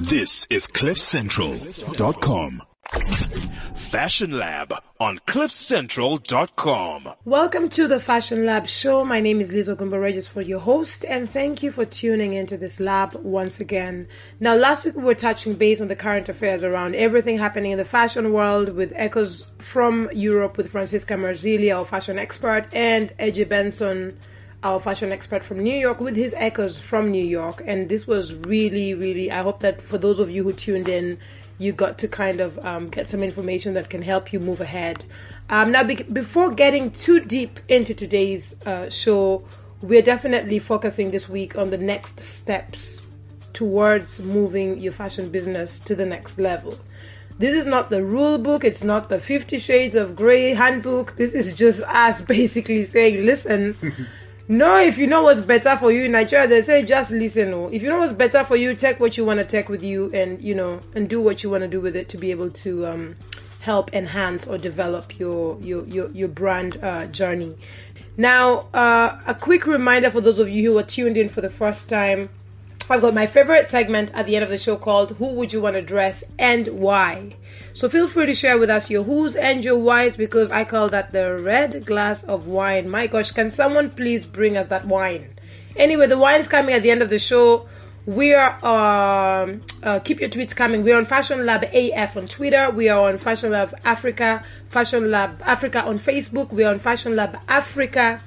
This is CliffCentral.com. Fashion Lab on CliffCentral.com. Welcome to the Fashion Lab show. My name is Liz Gumbaregis for your host, and thank you for tuning into this lab once again. Now, last week we were touching base on the current affairs around everything happening in the fashion world with echoes from Europe with Francisca Marzilia, our fashion expert, and Eji Benson, our fashion expert from New York with his echoes from New York. And this was really, really, I hope that for those of you who tuned in, you got to kind of um, get some information that can help you move ahead. Um, now, be- before getting too deep into today's uh, show, we're definitely focusing this week on the next steps towards moving your fashion business to the next level. This is not the rule book, it's not the 50 Shades of Grey handbook. This is just us basically saying, listen, no, if you know what's better for you in Nigeria, they say just listen. Oh. If you know what's better for you, take what you want to take with you, and you know, and do what you want to do with it to be able to um, help enhance or develop your your your, your brand uh, journey. Now, uh, a quick reminder for those of you who are tuned in for the first time. I've got my favorite segment at the end of the show called Who Would You Want to Dress and Why? So feel free to share with us your who's and your whys because I call that the red glass of wine. My gosh, can someone please bring us that wine? Anyway, the wine's coming at the end of the show. We are um, uh, keep your tweets coming. We're on Fashion Lab AF on Twitter. We are on Fashion Lab Africa, Fashion Lab Africa on Facebook. We're on Fashion Lab Africa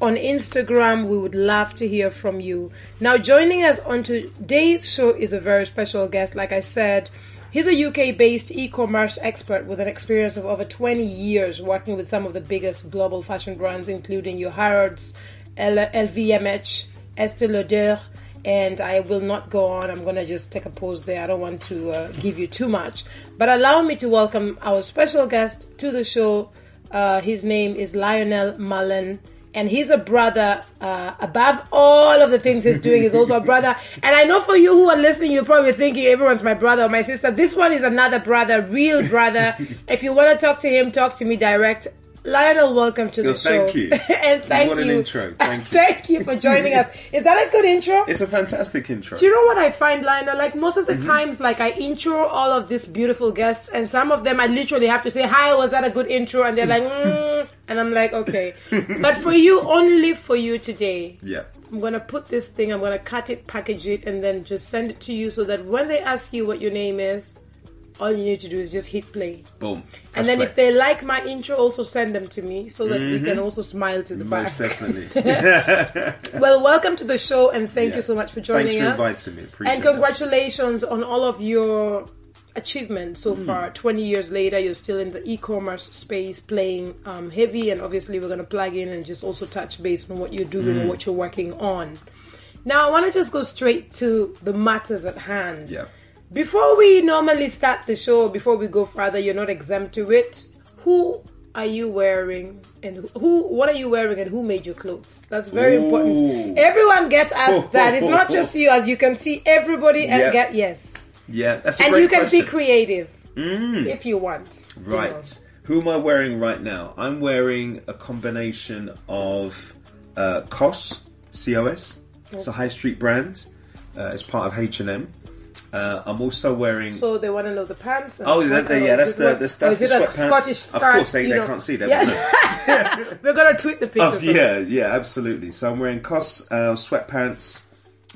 on Instagram. We would love to hear from you. Now, joining us on today's show is a very special guest. Like I said, he's a UK based e commerce expert with an experience of over 20 years working with some of the biggest global fashion brands, including your Harrods, LVMH, Estee Lauder. And I will not go on. I'm going to just take a pause there. I don't want to uh, give you too much. But allow me to welcome our special guest to the show. Uh, his name is Lionel Mullen and he's a brother. Uh, above all of the things he's doing, he's also a brother. And I know for you who are listening, you're probably thinking everyone's my brother or my sister. This one is another brother, real brother. if you want to talk to him, talk to me direct. Lionel, welcome to the show. thank you. and thank What you. an intro. Thank you. thank you for joining us. Is that a good intro? It's a fantastic intro. Do you know what I find, Lionel? Like most of the Mm-hmm. times, like I intro all of these beautiful guests, and some of them I literally have to say, "Hi, was that a good intro?" And they're like, mm, and I'm like, "Okay." but for you, only for you today, Yeah. I'm gonna put this thing, I'm gonna cut it, package it, and then just send it to you, so that when they ask you what your name is, all you need to do is just hit play. Boom. And then play. if they like my intro, also send them to me so that we can also smile to the Most back. definitely. Well, welcome to the show, and thank Yeah. you so much for joining Thanks for us. inviting me. Appreciate And that. congratulations on all of your achievements so Hmm. far. 20 years later, you're still in the e commerce space playing um, heavy, and obviously, we're going to plug in and just also touch base on what you're doing Hmm. and what you're working on. Now, I want to just go straight to the matters at hand. Yeah. Before we normally start the show, before we go further, you're not exempt to it. Who are you wearing and who what are you wearing and who made your clothes? That's very Ooh. important. Everyone gets asked that. It's not just you, as you can see, everybody and get yes. Yeah, that's a And you can question. be creative Mm, if you want. you know. right. Who am I wearing right now? I'm wearing a combination of uh, COS, COS. It's a high street brand. Uh, it's part of H&M. Uh, I'm also wearing... So they want to know the pants. and- Oh, that, or yeah, that's the that's, that's the sweatpants. Scottish of course, they, they know? can't see them. Yeah. We're gonna tweet the picture. Of, yeah, yeah, absolutely. So I'm wearing COS uh, sweatpants.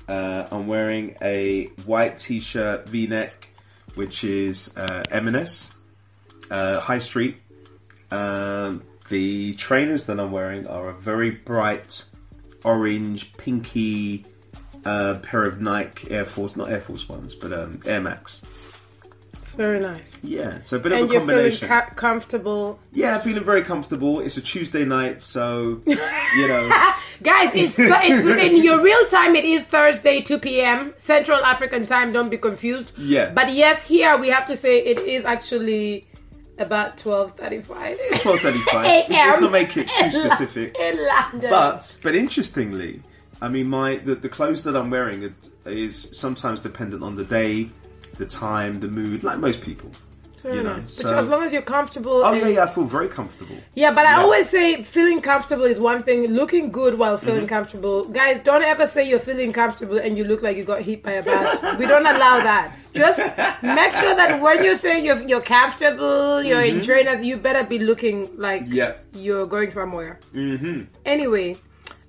Uh, I'm wearing a white t-shirt V-neck, which is uh, M&S, uh, High Street. Um, the trainers that I'm wearing are a very bright orange, pinky uh, pair of Nike Air Force, not Air Force ones, but um, Air Max. It's very nice. Yeah, so a bit And of a you're feeling combination. ca- comfortable. yeah, feeling very comfortable. It's a Tuesday night, so you know. Guys, it's, it's in your real time. It is Thursday, 2 p.m. Central African time. Don't be confused. Yeah. But yes, here we have to say it is actually about 12:35 twelve thirty-five. Let's, let's not make it too specific. in London. But but interestingly, I mean, my the, the clothes that I'm wearing is sometimes dependent on the day, the time, the mood, like most people. Fair you know, enough. so but as long as you're comfortable. oh and- yeah, yeah, I feel very comfortable. Yeah, but I Yeah. always say feeling comfortable is one thing. Looking good while feeling Mm-hmm. comfortable, guys, don't ever say you're feeling comfortable and you look like you got hit by a bus. we don't allow that. Just make sure that when you're saying you're you're comfortable, you're in trainers, you better be looking like Mm-hmm. Yeah. you're going somewhere. Mm-hmm. Anyway.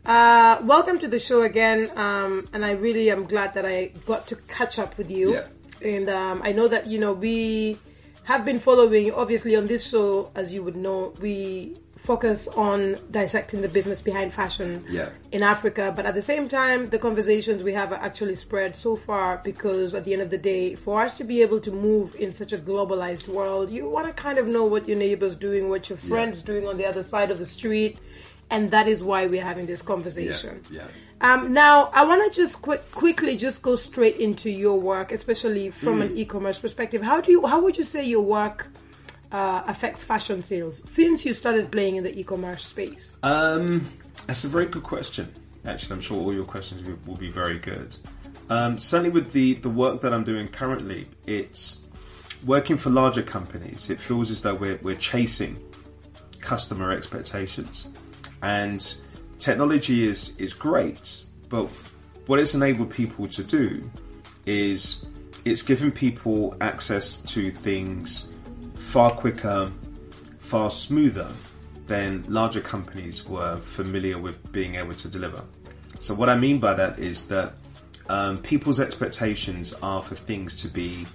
Uh, welcome to the show again, um, and I really am glad that I got to catch up with you. Yeah. And um, I know that you know we have been following. Obviously, on this show, as you would know, we focus on dissecting the business behind fashion Yeah. in Africa. But at the same time, the conversations we have are actually spread so far because at the end of the day, for us to be able to move in such a globalized world, you want to kind of know what your neighbor's doing, what your friends doing on the other side of the street, and that is why we're having this Yeah, conversation. yeah. Um, now, I want to just quick, quickly just go straight into your work, especially from Mm. an e-commerce perspective. How do you, how would you say your work uh, affects fashion sales since you started playing in the e-commerce space? Um, that's a very good question. Actually, I'm sure all your questions will, will be very good. Um, certainly, with the the work that I'm doing currently, it's working for larger companies. It feels as though we're we're chasing customer expectations, and technology is is great, but what it's enabled people to do is it's given people access to things far quicker, far smoother than larger companies were familiar with being able to deliver. So what I mean by that is that um, people's expectations are for things to be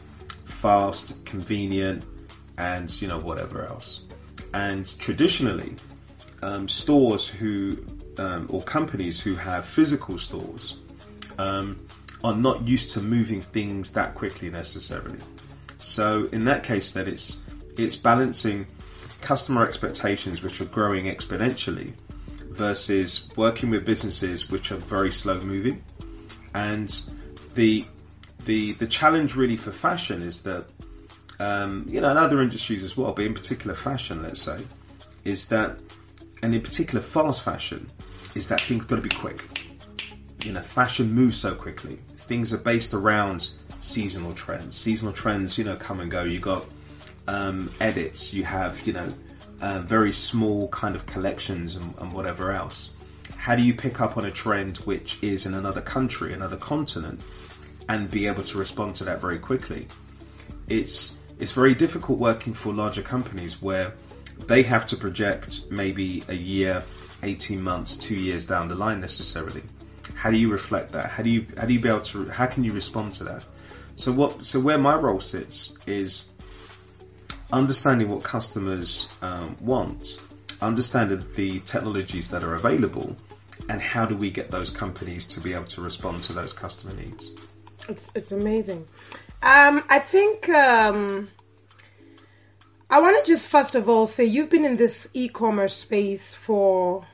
fast, convenient, and you know whatever else. And traditionally, um, stores who um, or companies who have physical stores um, are not used to moving things that quickly necessarily. So in that case, that it's it's balancing customer expectations which are growing exponentially versus working with businesses which are very slow moving. And the the the challenge really for fashion is that um, you know in other industries as well, but in particular fashion, let's say, is that and in particular fast fashion is that things got to be quick. You know, fashion moves so quickly. Things are based around seasonal trends. Seasonal trends, you know, come and go. You got um, edits. You have, you know, uh, very small kind of collections and, and whatever else. How do you pick up on a trend which is in another country, another continent, and be able to respond to that very quickly? It's it's very difficult working for larger companies where they have to project maybe a year, eighteen months, two years down the line necessarily. How do you reflect that? How do you how do you be able to how can you respond to that? So what so where my role sits is understanding what customers um, want, understanding the technologies that are available, and how do we get those companies to be able to respond to those customer needs? It's, it's amazing. Um, I think um, I want to just first of all say you've been in this e-commerce space for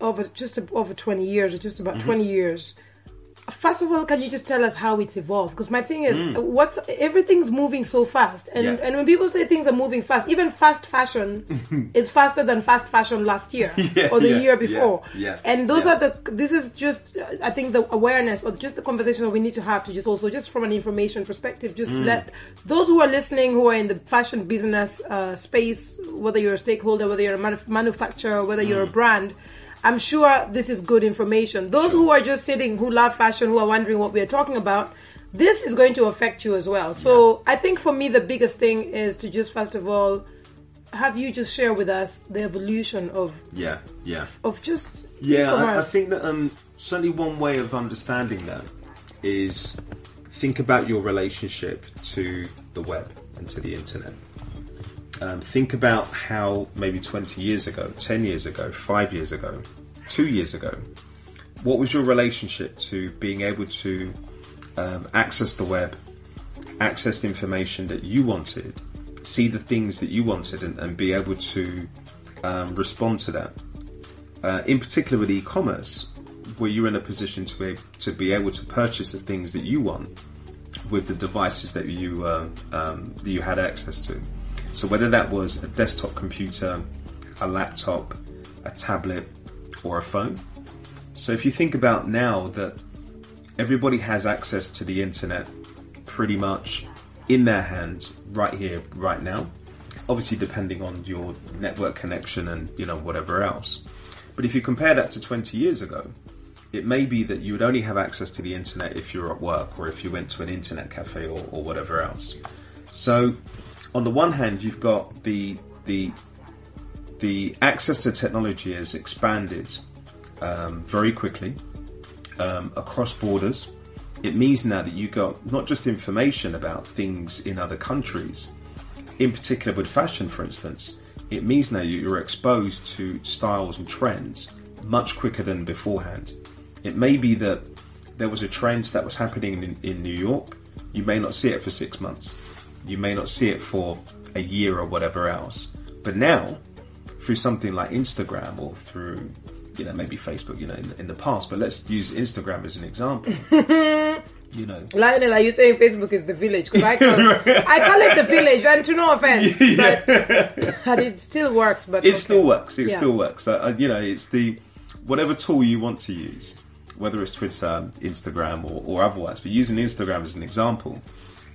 over just over 20 years or just about mm-hmm. 20 years. First of all, can you just tell us how it's evolved? Because my thing is, what's everything's moving so fast, and Yeah. and when people say things are moving fast, even fast fashion is faster than fast fashion last year Yeah, or the yeah, year before. yeah, and those are the. This is just, I think, the awareness or just the conversation that we need to have to just also just from an information perspective, just Mm. let those who are listening who are in the fashion business uh, space, whether you're a stakeholder, whether you're a manuf- manufacturer, whether you're Mm. a brand. I'm sure this is good information. Those who are just sitting, who love fashion, who are wondering what we are talking about, this is going to affect you as well. So I think for me, the biggest thing is to just first of all have you just share with us the evolution of Yeah, yeah. of just Yeah, I, I think that um, certainly one way of understanding that is think about your relationship to the web and to the internet. Um, think about how maybe 20 years ago, 10 years ago, 5 years ago, 2 years ago, what was your relationship to being able to um, access the web, access the information that you wanted, see the things that you wanted, and, and be able to um, respond to that? uh, in particular with e-commerce, where you're in a position to be, to be able to purchase the things that you want with the devices that you uh, um, that you had access to. So whether that was a desktop computer, a laptop, a tablet, or a phone. So if you think about now that everybody has access to the internet pretty much in their hand right here, right now. Obviously, depending on your network connection and you know whatever else. But if you compare that to 20 years ago, it may be that you would only have access to the internet if you're at work or if you went to an internet cafe or, or whatever else. So, on the one hand, you've got the the the access to technology has expanded um, very quickly um, across borders. It means now that you got not just information about things in other countries, in particular with fashion, for instance. It means now you're exposed to styles and trends much quicker than beforehand. It may be that there was a trend that was happening in, in New York. You may not see it for six months. You may not see it for a year or whatever else. But now, through something like Instagram or through, you know, maybe Facebook, you know, in, in the past, but let's use Instagram as an example. you know, Lionel, are you saying Facebook is the village? Because I call, I call it the village, and to no offense, but, but it still works. But it okay. still works. It Yeah. still works. Uh, you know, it's the whatever tool you want to use, whether it's Twitter, Instagram, or, or otherwise. But using Instagram as an example,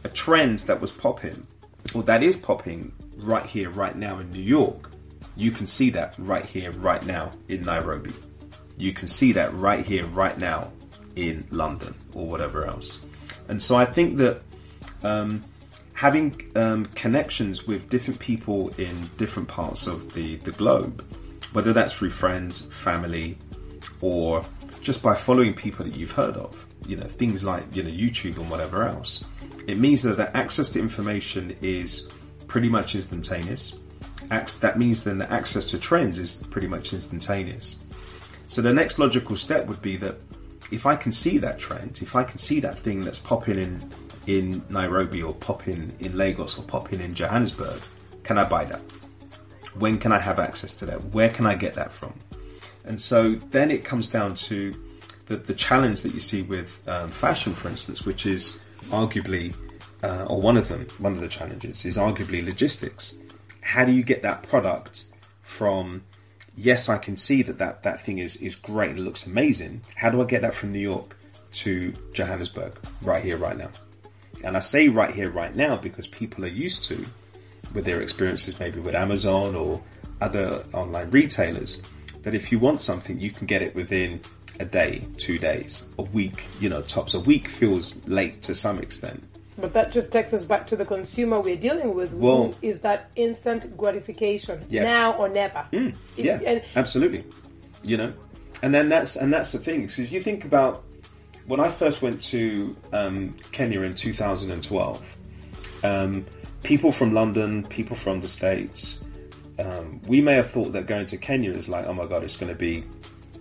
a trend that was popping, or that is popping right here, right now in New York, you can see that right here, right now in Nairobi. You can see that right here, right now in London or whatever else. And so I think that um, having um, connections with different people in different parts of the, the globe, whether that's through friends, family, or just by following people that you've heard of, you know, things like, you know, YouTube and whatever else, it means that the access to information is pretty much instantaneous. That means then the access to trends is pretty much instantaneous. So the next logical step would be that if I can see that trend, if I can see that thing that's popping in in Nairobi or popping in Lagos or popping in Johannesburg, can I buy that? When can I have access to that? Where can I get that from? And so then it comes down to the, the challenge that you see with um, fashion, for instance, which is arguably, uh, or one of them, one of the challenges is arguably logistics. How do you get that product from yes, I can see that that, that thing is, is great and looks amazing. How do I get that from New York to Johannesburg right here, right now? And I say right here, right now because people are used to, with their experiences maybe with Amazon or other online retailers, that if you want something, you can get it within a day, two days, a week, you know, tops. A week feels late to some extent. But that just takes us back to the consumer we're dealing with. Well- who is that instant gratification Yes. now or never? If- Yeah, and absolutely. You know, and then that's and that's the thing. So if you think about when I first went to um, Kenya in 2012, um, people from London, people from the states, um, we may have thought that going to Kenya is like, oh my god, it's going to be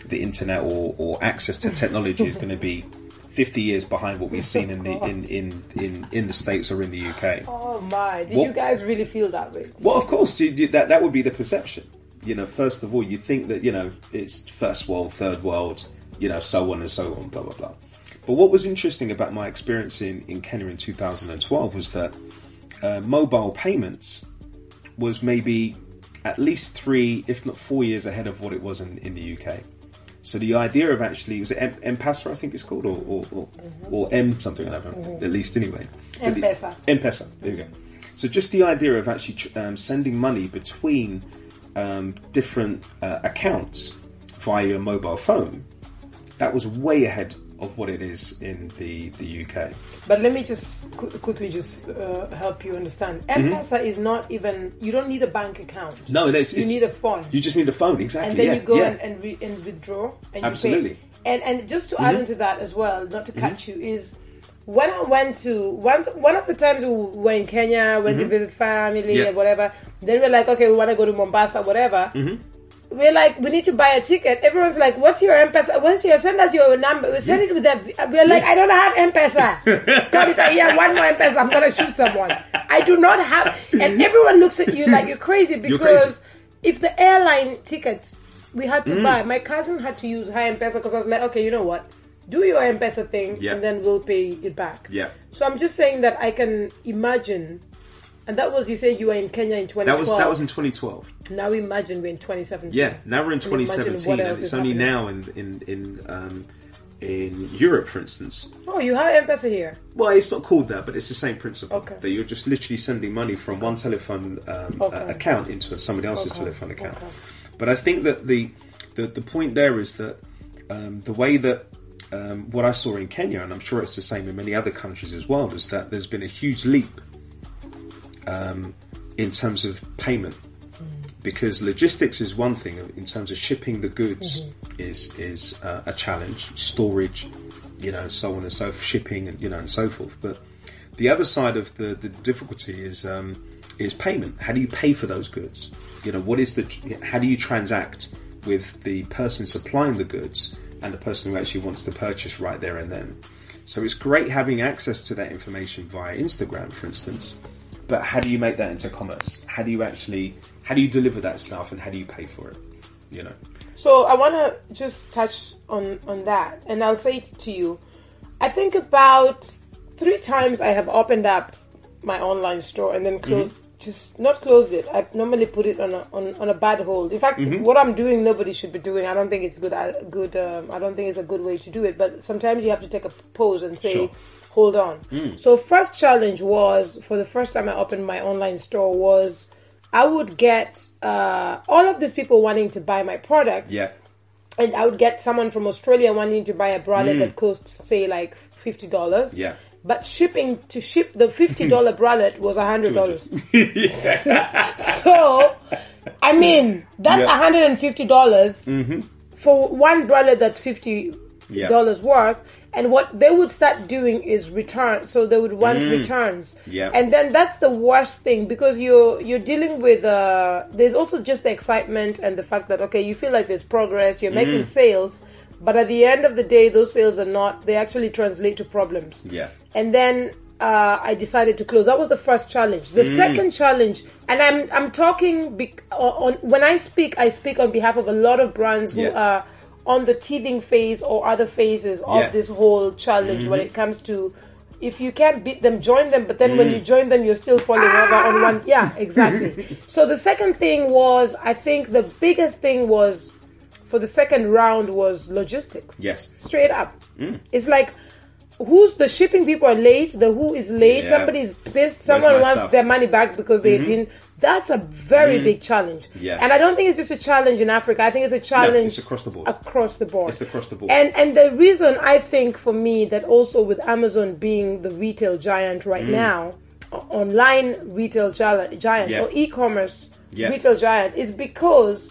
the internet or, or access to technology is going to be 50 years behind what we've seen in the in, in, in, in the states or in the UK. oh my, did What- you guys really feel that way? Well, of course, you, you, that that would be the perception. You know, first of all, you think that you know it's first world, third world, you know, so on and so on, blah blah blah. But what was interesting about my experience in, in Kenya in 2012 was that uh, mobile payments was maybe at least three, if not four years ahead of what it was in, in the UK. So the idea of actually was it M- M-Pesa, I think it's called, or or, or, or M something or other, at least anyway. But the- M-Pesa. M-Pesa. There you go. So just the idea of actually tr- um, sending money between um, different uh, accounts via your mobile phone, that was way ahead of what it is in the the UK. But let me just qu- quickly just uh, help you understand. Mm-hmm. Is not even. You don't need a bank account. No, it is. You it's- need a phone. You just need a phone, exactly. and then yeah, you go yeah. and and, re- and withdraw and Absolutely. you pay. And and just to add into that as well, not to cut you, is when I went to one one of the times we were in Kenya, went to visit family Yeah. and whatever. Then we're like, okay, we want to go to Mombasa, whatever. We're like, we need to buy a ticket. Everyone's like, "What's your M-Pesa? What's your send us your number? We send it with that." We're like, "I don't have M-Pesa." God, if I hear one more M-Pesa, I'm gonna shoot someone. I do not have, and everyone looks at you like you're crazy because crazy. if the airline tickets we had Mm. to buy, my cousin had to use her M-Pesa because I was like, okay, you know what? Do your M-Pesa thing, Yeah. and then we'll pay it back. Yeah. So I'm just saying that I can imagine, and that was you say you were in Kenya in 2012. That was that was in 2012. Now imagine we're in 2017. Yeah, now we're in 2017, what and it's only happening. now in in in um, in Europe, for instance. Oh, you have M-Pesa here. Well, it's not called that, but it's the same principle. Okay. That you're just literally sending money from one telephone um, Okay. uh, account into somebody else's Okay. telephone account. But I think that the the, the point there is that um, the way that um, what I saw in Kenya, and I'm sure it's the same in many other countries as well, is that there's been a huge leap um, in terms of payment. Because logistics is one thing in terms of shipping the goods is is uh, a challenge, storage, you know, so on and so forth, shipping and you know and so forth. But the other side of the, the difficulty is um, is payment. How do you pay for those goods? You know, what is the how do you transact with the person supplying the goods and the person who actually wants to purchase right there and then? So it's great having access to that information via Instagram, for instance. But how do you make that into commerce? How do you actually how do you deliver that stuff and how do you pay for it? You know. So I want to just touch on on that, and I'll say it to you. I think about three times I have opened up my online store and then mm-hmm. closed, just not closed it. I normally put it on a on, on a bad hold. In fact, mm-hmm. what I'm doing, nobody should be doing. I don't think it's good. I, good. Um, I don't think it's a good way to do it. But sometimes you have to take a pause and say. Sure. Hold on. So first challenge was for the first time I opened my online store was I would get uh, all of these people wanting to buy my products Yeah. and I would get someone from Australia wanting to buy a bralette that costs say like fifty dollars. Mm. Yeah. But shipping to ship the fifty dollar bralette was a hundred dollars. so, I mean, that's Yeah. hundred and fifty dollars for one bralette that's fifty Yeah. dollars worth. And what they would start doing is return. So they would want returns. Yeah. And then that's the worst thing because you're you're dealing with uh there's also just the excitement and the fact that okay you feel like there's progress you're making sales but at the end of the day those sales are not they actually translate to problems Yeah. and then uh, I decided to close. That was the first challenge. The second challenge, and I'm I'm talking on when I speak, I speak on behalf of a lot of brands who Yeah. are on the teething phase or other phases of Yeah. this whole challenge when mm-hmm. it comes to. If you can't beat them, join them. But then when mm. you join them, you're still falling over on one. Yeah, exactly. so the second thing was, I think the biggest thing was, for the second round was logistics Yes. straight up. Mm. It's like who's the shipping people are late, the who is late, Yeah. somebody's pissed, someone wants stuff? their money back because they mm-hmm. didn't. That's a very big challenge. Yeah. And I don't think it's just a challenge in Africa. I think it's a challenge it's across the board. across the board. It's across the board. And and the reason I think for me that also with Amazon being the retail giant right now, online retail giant Mm. Yeah. or e-commerce Yeah. retail giant is because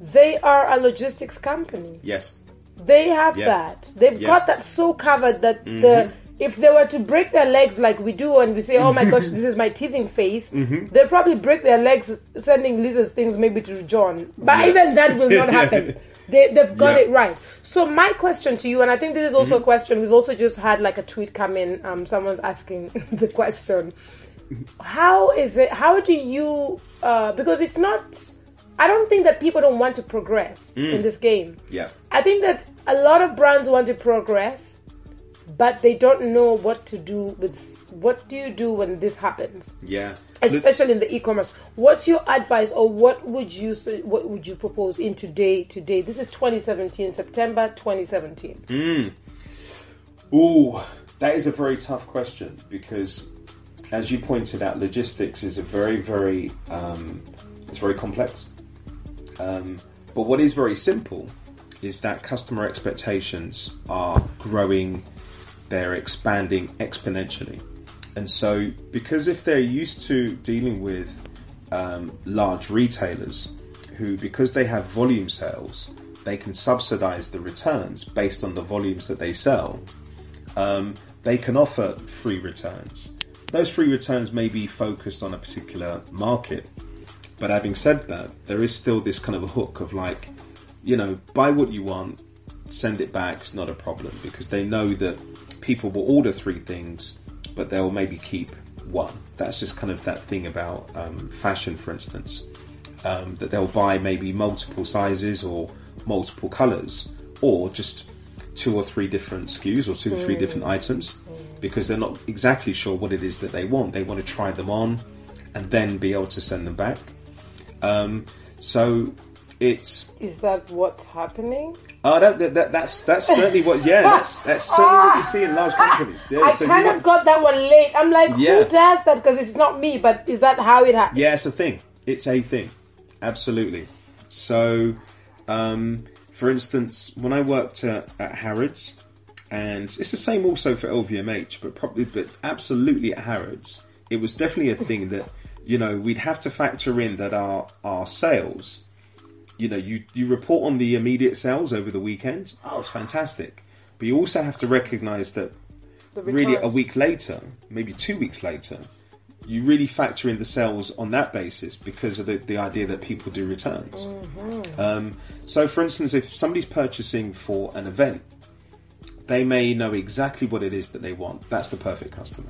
they are a logistics company. Yes. They have Yeah. that. They've. Mm-hmm. got that so covered that the if they were to break their legs like we do and we say, "Oh my gosh, this is my teething face," Mm-hmm. they'll probably break their legs sending Lisa's things maybe to John. But Yeah. even that will not happen. They, they've got Yeah. Mm-hmm. it right. So my question to you, and I think this is also a question. We've also just had like a tweet come in. Um, someone's asking the question: How is it? How do you? Uh, because it's not. I don't think that people don't want to progress Mm. in this game. Yeah. I think that a lot of brands want to progress, but they don't know what to do with. What do you do when this happens? Yeah. Especially in the e-commerce. What's your advice, or what would you say, what would you propose in today? Today, this is 2017, September 2017. Ooh, that is a very tough question because, as you pointed out, logistics is a very, very, um, it's very complex. Um, but what is very simple is that customer expectations are growing, they're expanding exponentially. And so, because if they're used to dealing with um, large retailers who, because they have volume sales, they can subsidize the returns based on the volumes that they sell um, they can offer free returns. Those free returns may be focused on a particular market, but having said that, there is still this kind of a hook of like, you know, buy what you want, send it back, it's not a problem because they know that people will order three things, but they'll maybe keep one. That's just kind of that thing about um, fashion, for instance, um, that they'll buy maybe multiple sizes or multiple colors, or just two or three different SKUs or two or three different items because they're not exactly sure what it is that they want. They want to try them on and then be able to send them back. Um, so It's Is that what's happening? oh that, that, that that's that's certainly what yeah that's that's certainly what you see in large companies. Yeah, I so kind of got that one late. I'm like, Yeah. who does that? Because it's not me, but is that how it happens? Yeah, it's a thing. It's a thing. Absolutely. So, um, for instance, when I worked at, at Harrods, and it's the same also for LVMH, but probably, but absolutely at Harrods, it was definitely a thing that you know we'd have to factor in that our our sales. You know, you you report on the immediate sales over the weekend. Oh, it's fantastic. But you also have to recognise that really a week later, maybe two weeks later, you really factor in the sales on that basis because of the, the idea that people do returns. Mm-hmm. Um, so, for instance, if somebody's purchasing for an event, they may know exactly what it is that they want. That's the perfect customer.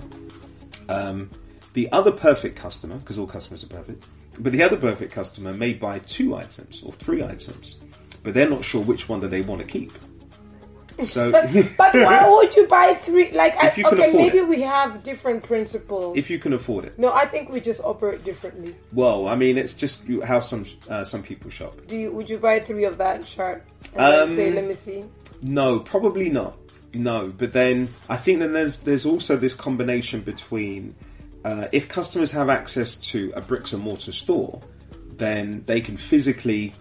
Um, the other perfect customer, because all customers are perfect, but the other perfect customer may buy two items or three items, but they're not sure which one do they want to keep. So, But, but why would you buy three? Like, I, If you can okay, maybe it. we have different principles. if you can afford it. no, I think we just operate differently. Well, I mean, it's just how some uh, some people shop. Do you? Would you buy three of that shirt and Um, say, "Let me see"? No, probably not. No, but then I think then there's there's also this combination between uh, if customers have access to a bricks and mortar store, then they can physically,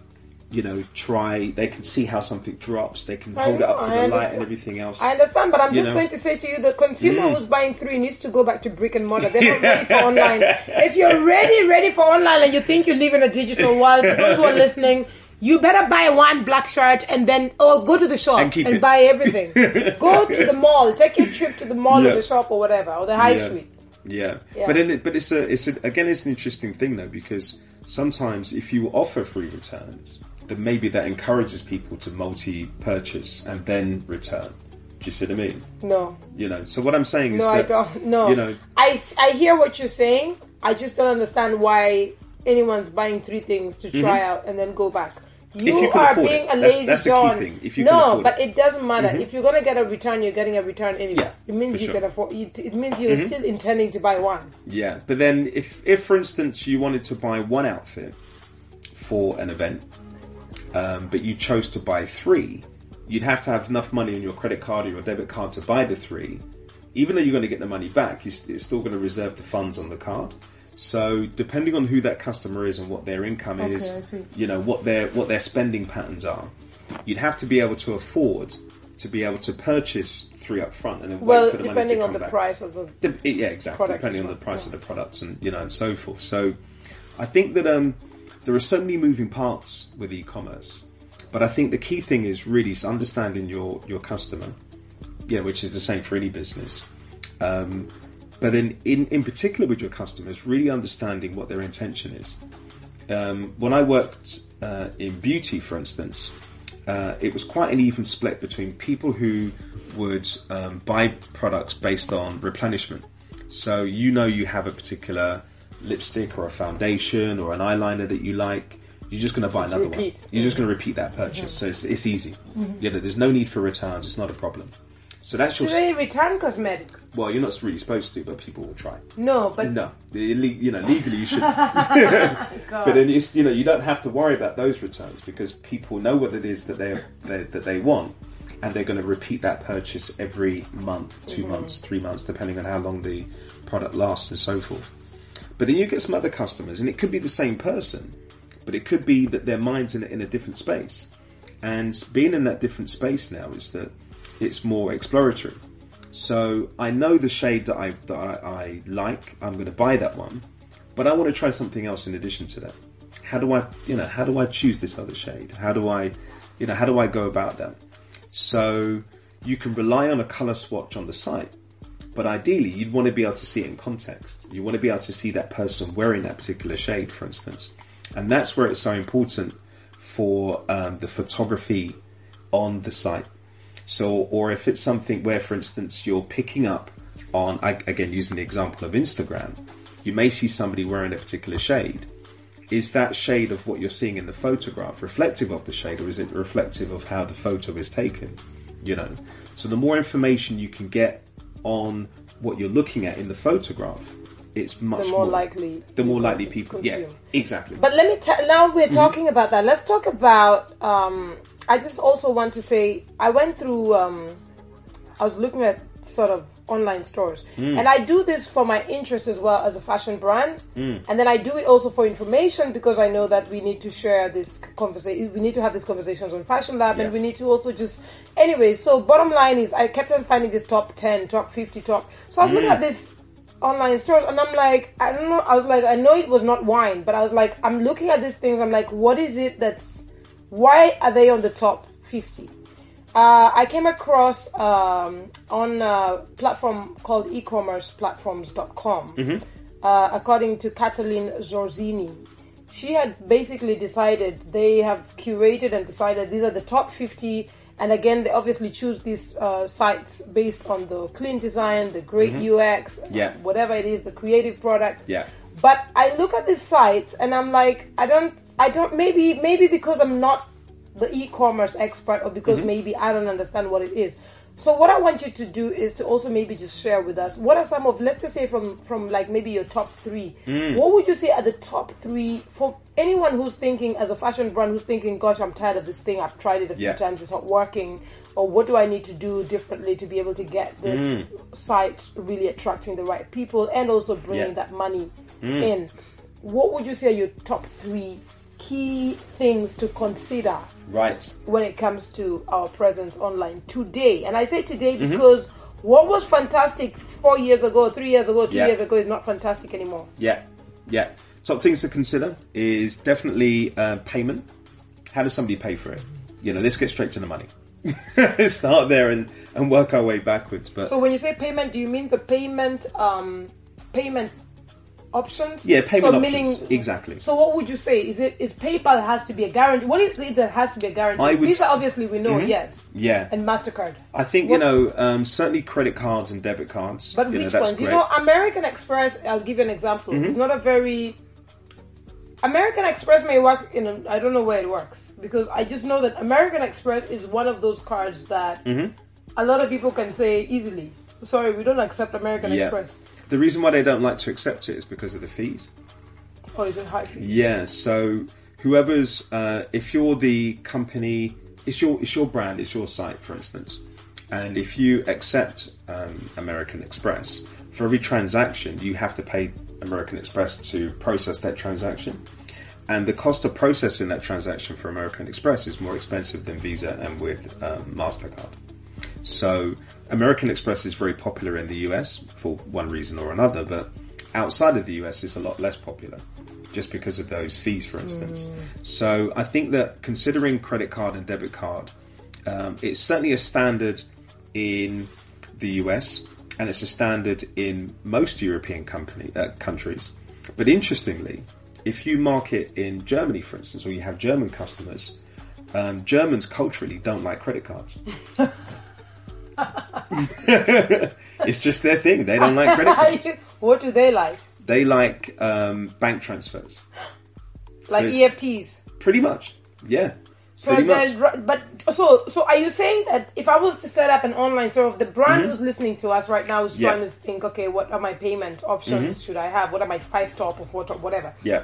you know, try. They can see how something drops. They can I hold it up to I the light and everything else. I understand, but I'm You just know? going to say to you, the consumer who's buying three needs to go back to brick and mortar. They're not ready for online. If you're ready, ready for online, and you think you live in a digital world, those who are listening, you better buy one black shirt and then oh go to the shop And it. buy everything. go to the mall, take your trip to the mall Yeah. or the shop or whatever, or the high Yeah. street. Yeah. Yeah. but then it, but it's a it's a, again it's an interesting thing though because sometimes if you offer free returns, then maybe that encourages people to multi-purchase and then return. Do you see what I mean? No, You know. So what I'm saying is no, that I don't. No, you know I I hear what you're saying. I just don't understand why anyone's buying three things to try mm-hmm. out and then go back. You, Mm-hmm. you are afford it. being a That's- lazy that's the key John. thing. If you no, but it. Mm-hmm. it doesn't matter. If you're gonna get a return, you're getting a return anyway. Yeah, it means you sure. Mm-hmm. can afford. It, it means you're still intending to buy one. Yeah, but then if, if for instance you wanted to buy one outfit for an event, um, but you chose to buy three, you'd have to have enough money on your credit card or your debit card to buy the three. Even though you're going to get the money back, you're still going to reserve the funds on the card. So depending on who that customer is and what their income Okay, is, you know what their what their spending patterns are, you'd have to be able to afford to be able to purchase three up front and then wait Well, for the money depending to on come the back. price of the. Yeah, exactly. Depending on the price yeah. of the products and you know and so forth. So, I think that um, there are so many moving parts with e-commerce, but I think the key thing is really understanding your your customer. Yeah, which is the same for any business. Um, but in, in in particular with your customers, really understanding what their intention is. Um, when I worked uh, in beauty, for instance, uh, it was quite an even split between people who would um, buy products based on replenishment. So you know you have a particular lipstick or a foundation or an eyeliner that you like. You're just going to buy another repeat. one. You're just going to repeat that purchase. So it's, it's easy. You know, there's no need for returns. It's not a problem. So that's your Do they return cosmetics? Well. You're not really supposed to, but people will try. No, but No, you know legally you should. but then it's you know you don't have to worry about those returns because people know what it is that they they that they want, and they're going to repeat that purchase every month, 2 Mm-hmm. months, three months, depending on how long the product lasts and so forth. But then you get some other customers, and it could be the same person, but it could be that their mind's in in a different space, and being in that different space now is that it's more exploratory. So I know the shade that I that I, I like. I'm going to buy that one, but I want to try something else in addition to that. How do I, you know, how do I choose this other shade? How do I, you know, how do I go about that? So you can rely on a color swatch on the site, but ideally you'd want to be able to see it in context. You want to be able to see that person wearing that particular shade, for instance, and that's where it's so important for um, the photography on the site. So, or if it's something where, for instance, you're picking up on, again, using the example of Instagram, you may see somebody wearing a particular shade. Is that shade of what you're seeing in the photograph reflective of the shade, or is it reflective of how the photo is taken? You know, so the more information you can get on what you're looking at in the photograph, it's much the more likely the more likely to people. Yeah, exactly. But let me tell. Now we're talking about that. Let's talk about. Um, I just also want to say I went through. Um, I was looking at sort of online stores, hmm. and I do this for my interest as well as a fashion brand, hmm. and then I do it also for information because I know that we need to share this conversation. We need to have these conversations on Fashion Lab, and we need to also just. Anyway, so bottom line is, I kept on finding this top ten, top fifty, top. So I was looking hmm. at this online stores and I'm like, I don't know. I was like, I know it was not wine, but I was like, I'm looking at these things. I'm like, what is it that's, why are they on the top 50? Uh, I came across um, on a platform called ecommerceplatforms.com, uh, according to Catalin Zorzini. She had basically decided, they have curated and decided these are the top 50 and again, they obviously choose these uh, sites based on the clean design, the great UX, Yeah. whatever it is, the creative products. Yeah. But I look at these sites and I'm like, I don't, I don't. Maybe, maybe because I'm not the e-commerce expert, or because mm-hmm. maybe I don't understand what it is. So what I want you to do is to also maybe just share with us what are some of let's just say from from like maybe your top three. Mm. What would you say are the top three for anyone who's thinking as a fashion brand who's thinking, gosh, I'm tired of this thing. I've tried it a few Yeah. times. It's not working. Or what do I need to do differently to be able to get this mm. site really attracting the right people and also bringing Yeah. that money in? What would you say are your top three key things to consider right. when it comes to our presence online today. And I say today Mm-hmm. because what was fantastic four years ago, three years ago, two Yeah. years ago is not fantastic anymore. Yeah, yeah. Top things to consider is definitely uh, payment. How does somebody pay for it? You know, let's get straight to the money. Start there and, and work our way backwards. But So when you say payment, do you mean the payment um payment options? yeah, payment so options. meaning exactly. So what would you say? Is it is PayPal has to be a guarantee? What is it that has to be a guarantee? I would Visa s- Mm-hmm. obviously we know, yes. yeah. And MasterCard. I think, What- you know, um, certainly credit cards and debit cards. But you know, which that's ones? You great. Mm-hmm. know, American Express. I'll give you an example. It's not a very. American Express may work in. A, I don't know where it works because I just know that American Express is one of those cards that Mm-hmm. a lot of people can say easily. Sorry, we don't accept American Yeah. Express. The reason why they don't like to accept it is because of the fees. Oh, is it high fee? Yeah, so whoever's uh, if you're the company, it's your it's your brand, it's your site, for instance, and if you accept um, American Express for every transaction, you have to pay American Express to process that transaction, and the cost of processing that transaction for American Express is more expensive than Visa and with um, Mastercard. So American Express is very popular in the US for one reason or another, but outside of the US it's a lot less popular just because of those fees, for instance. So I think that considering credit card and debit card, um, it's certainly a standard in the US and it's a standard in most European company uh, countries. But interestingly, if you market in Germany, for instance, or you have German customers, um, Germans culturally don't like credit cards. it's just their thing. They don't like credit cards. what do they like? They like um, bank transfers. Like it's- EFTs. Pretty much. Yeah. So Pretty much. there's- but so so are you saying that if I was to set up an online so if the brand Mm-hmm. who's listening to us right now is Yeah. trying to think, okay, what are my payment options should I have? What are my five top or four top, whatever. Yeah.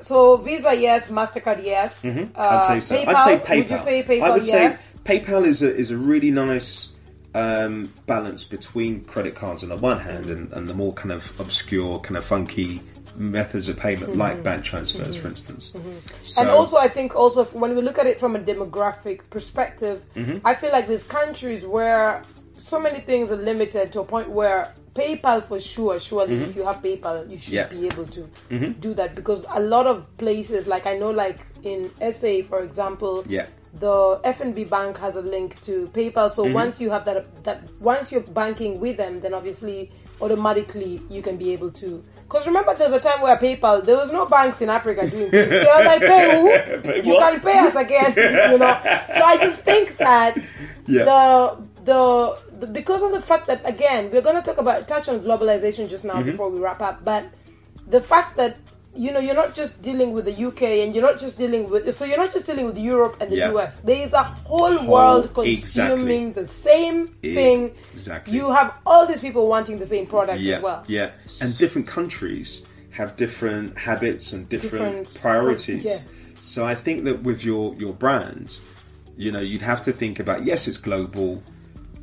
So Visa, yes. Mastercard, yes. Uh, Mm-hmm. I'd say so. PayPal, I'd say PayPal. Would you say PayPal? I would yes. say PayPal is a is a really nice um, balance between credit cards on the one hand and, and the more kind of obscure, kind of funky methods of payment, like bank transfers, for instance. Mm-hmm. and also, I think also when we look at it from a demographic perspective, Mm-hmm. I feel like there's countries where so many things are limited to a point where PayPal for sure, surely if you have PayPal, you should Mm-hmm. Yeah. Mm-hmm. be able to do that because a lot of places, like I know, like in SA, for example, Yeah. The FNB bank has a link to PayPal. So once you have that, that once you're banking with them, then obviously automatically you can be able to. Because remember, there's a time where PayPal, there was no banks in Africa doing. They were like, pay who? Pay you what? can pay us again, you know. So I just think that Yeah. the, the the because of the fact that again we're going to talk about touch on globalization just now Mm-hmm. before we wrap up, but the fact that you know, you're not just dealing with the UK and you're not just dealing with, so you're not just dealing with Europe and the Yeah. US. There is a whole, Whole- world consuming exactly. the same thing. Exactly. You have all these people wanting the same product yeah, as well. Yeah, and different countries have different habits and different, Different- priorities. yeah. So I think that with your your brand, you know, you'd have to think about yes, it's global,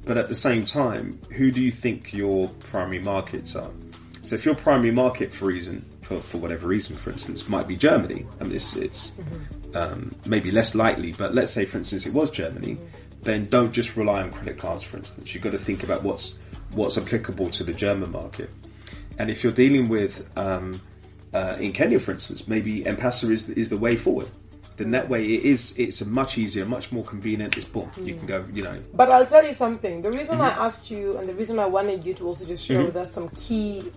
but at the same time, who do you think your primary markets are? So if your primary market for reason for, for whatever reason, for instance, might be Germany. I mean, it's, it's um, maybe less likely, but let's say, for instance, it was Germany. Then don't just rely on credit cards. For instance, you've got to think about what's what's applicable to the German market. And if you're dealing with um, uh, in Kenya, for instance, maybe M-Pesa is is the way forward. Then that way it is it's a much easier, much more convenient. It's boom, you can go, you know, But I'll tell you something. The reason Mm-hmm. I asked you, and the reason I wanted you to also just share with us some key,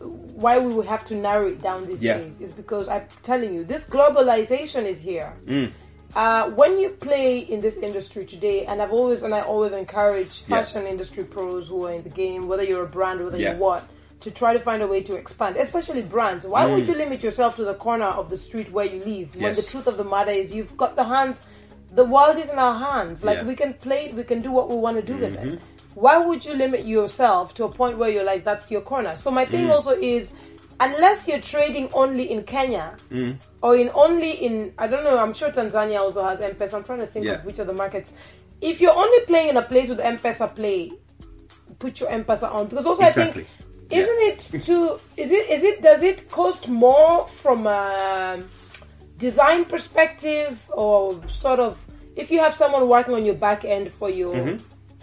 why we would have to narrow it down these Yeah. days, is because I'm telling you, this globalization is here. Mm. Uh, when you play in this industry today, and I've always and I always encourage Yeah. fashion industry pros who are in the game, whether you're a brand, whether Yeah. you're what, to try to find a way to expand, especially brands. Why Mm. would you limit yourself to the corner of the street where you live? When the truth of the matter is, you've got the hands. The world is in our hands. Like Yeah. Mm-hmm. we can play it, we can do what we want to do with it. Why would you limit yourself to a point where you're like, that's your corner? So my Mm. thing also is, unless you're trading only in Kenya Mm. or in only in, I don't know, I'm sure Tanzania also has M-Pesa. I'm trying to think Yeah. of which of the markets. If you're only playing in a place with M-Pesa play, put your M-Pesa on because also Exactly. I think isn't it too is it is it does it cost more from a design perspective or sort of if you have someone working on your back end for your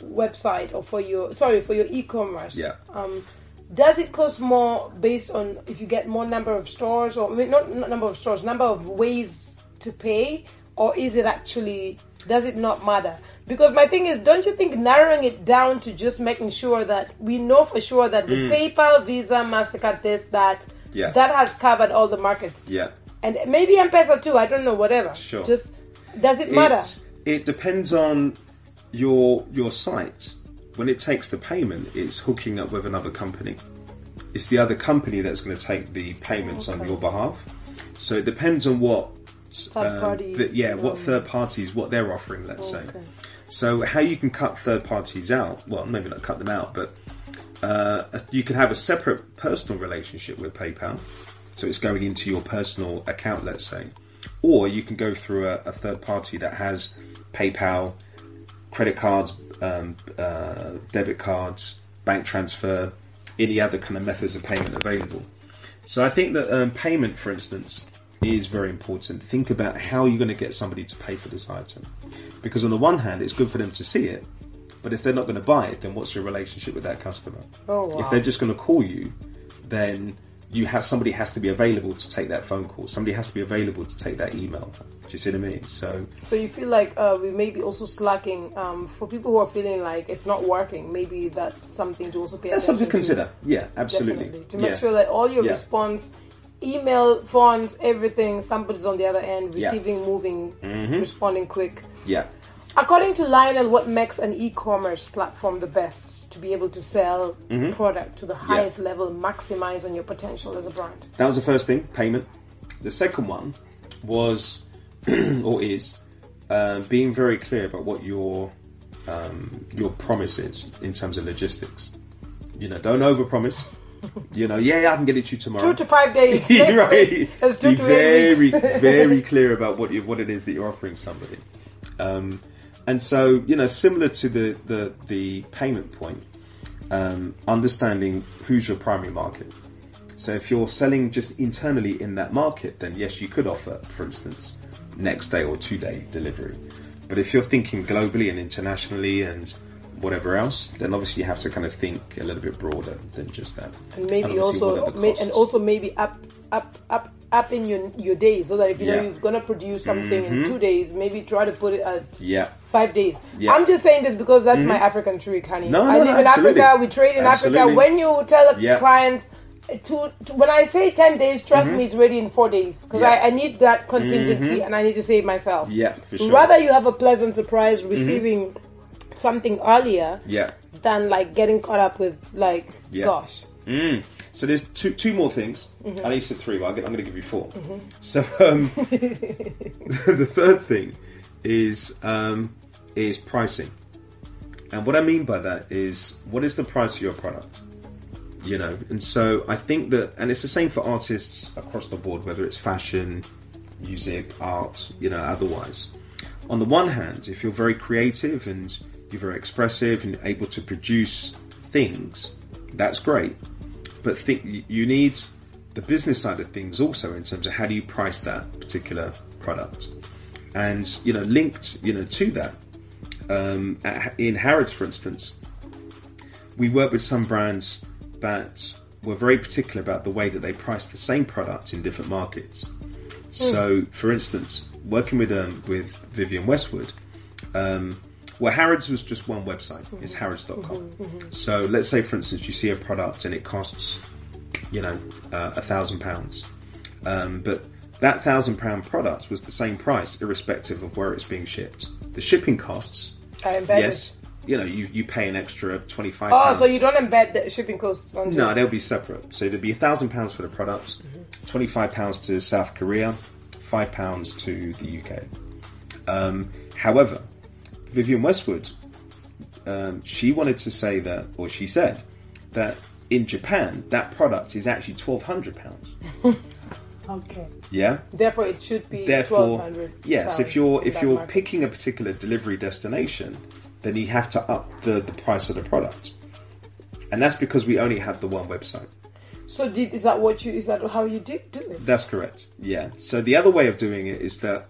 website or for your sorry for your e-commerce Yeah. um does it cost more based on if you get more number of stores or I mean, not, not number of stores number of ways to pay or is it actually does it not matter because my thing is don't you think narrowing it down to just making sure that we know for sure that the paypal visa mastercard this that Mm. Yeah. that has covered all the markets yeah. and maybe m-pesa too i don't know whatever Sure. just does it matter it depends on your your site. When it takes the payment, it's hooking up with another company. It's the other company that's going to take the payments on your behalf. So it depends on what Third party, the- yeah, what um, third parties what they're offering. Let's say. So how you can cut third parties out? Well, maybe not cut them out, but uh, you can have a separate personal relationship with PayPal. So it's going into your personal account, let's say, or you can go through a, a third party that has PayPal, credit cards, um, uh, debit cards, bank transfer, any other kind of methods of payment available. So I think that um, payment, for instance, is very important. Think about how you're going to get somebody to pay for this item, because on the one hand, it's good for them to see it, but if they're not going to buy it, then what's your relationship with that customer? Oh, wow. If they're just going to call you, then you have somebody has to be available to take that phone call. Somebody has to be available to take that email. Do you see what I mean? So So you feel like uh, we may be also slacking um, for people who are feeling like it's not working. Maybe that's something to also pay that's something to consider. Yeah, absolutely. Definitely. To make yeah. sure that all your Yeah. response, email, phones, everything, somebody's on the other end, Yeah. Mm-hmm. receiving, moving, responding quick. Yeah. According to Lionel, what makes an e-commerce platform the best to be able to sell Mm-hmm. product to the highest level, maximize on your potential as a brand? That was the first thing, payment. The second one was, or is, uh, being very clear about what your um, your promise is in terms of logistics. You know, don't overpromise. You know, yeah, yeah, I can get it to you tomorrow. Two to five days. right. Two Be to very, very clear about what you, what it is that you're offering somebody. Um, and so, you know, similar to the the, the payment point, um, understanding who's your primary market. So if you're selling just internally in that market, then yes, you could offer, for instance, next day or two day delivery. But if you're thinking globally and internationally and whatever else, then obviously you have to kind of think a little bit broader than just that. and maybe what also are the ma- and also maybe up up up up in your your days so that if you know Yeah. Mm-hmm. you're gonna produce something in two days, maybe try to put it at yeah. five days. Yeah. I'm just saying this because that's my African trick, honey. No, no, I live no, in. Africa. We trade in Absolutely. Africa. When you tell a client to, to when I say ten days, trust me, it's ready in four days because Mm-hmm. Yeah. I, I need that contingency and I need to save myself. Yeah, for sure. Rather, you have a pleasant surprise receiving something earlier Yeah. than like getting caught up with like, Yeah. gosh. So there's two two more things. Mm-hmm. I need said three, but I'm going to give you 4 So um, the third thing is um, is pricing, and what I mean by that is what is the price of your product, you know. And so I think that, and it's the same for artists across the board, whether it's fashion, music, art, you know, otherwise. On the one hand, if you're very creative and you're very expressive and able to produce things, that's great but think you need the business side of things also in terms of how do you price that particular product. And you know linked you know to that um, at, in harrods for instance we work with some brands that were very particular about the way that they price the same product in different markets. So for instance working with um, with vivienne westwood um, well, Harrods was just one website. It's harrods.com. So let's say, for instance, you see a product and it costs, you know, uh, a thousand pounds. Um, but that thousand pound product was the same price, irrespective of where it's being shipped. The shipping costs, I yes, you know, you, you pay an extra twenty five. Oh, so you don't embed the shipping costs on No, they'll be separate. So there'd be a thousand pounds for the product, twenty five pounds to South Korea, five pounds to the UK. Um, however, Vivienne Westwood, um, she wanted to say that, or she said that in Japan that product is actually twelve hundred pounds. Okay. Yeah. Therefore, it should be Therefore, 1200 yes, if you're if you're market. picking a particular delivery destination, then you have to up the, the price of the product, and that's because we only have the one website. So, did, is that what you? Is that how you did do it? That's correct. Yeah. So the other way of doing it is that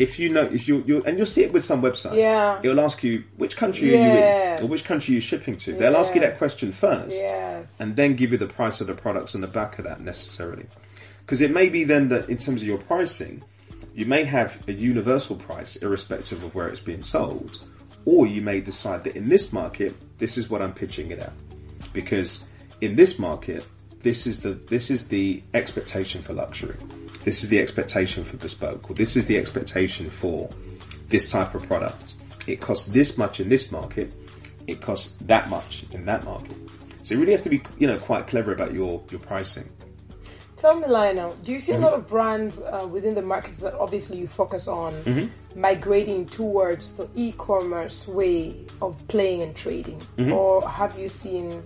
if you know if you you and you'll see it with some websites. Yeah. It'll ask you which country are you in or which country you're you shipping to. They'll ask you that question first. Yes. And then give you the price of the products on the back of that necessarily. Because it may be then that in terms of your pricing, you may have a universal price irrespective of where it's being sold, or you may decide that in this market, this is what I'm pitching it at. Because in this market, this is the this is the expectation for luxury. This is the expectation for bespoke, or this is the expectation for this type of product. It costs this much in this market, it costs that much in that market. So you really have to be, you know, quite clever about your your pricing. Tell me, Lionel, do you see Mm-hmm. a lot of brands uh, within the markets that obviously you focus on Mm-hmm. migrating towards the e-commerce way of playing and trading, Mm-hmm. or have you seen?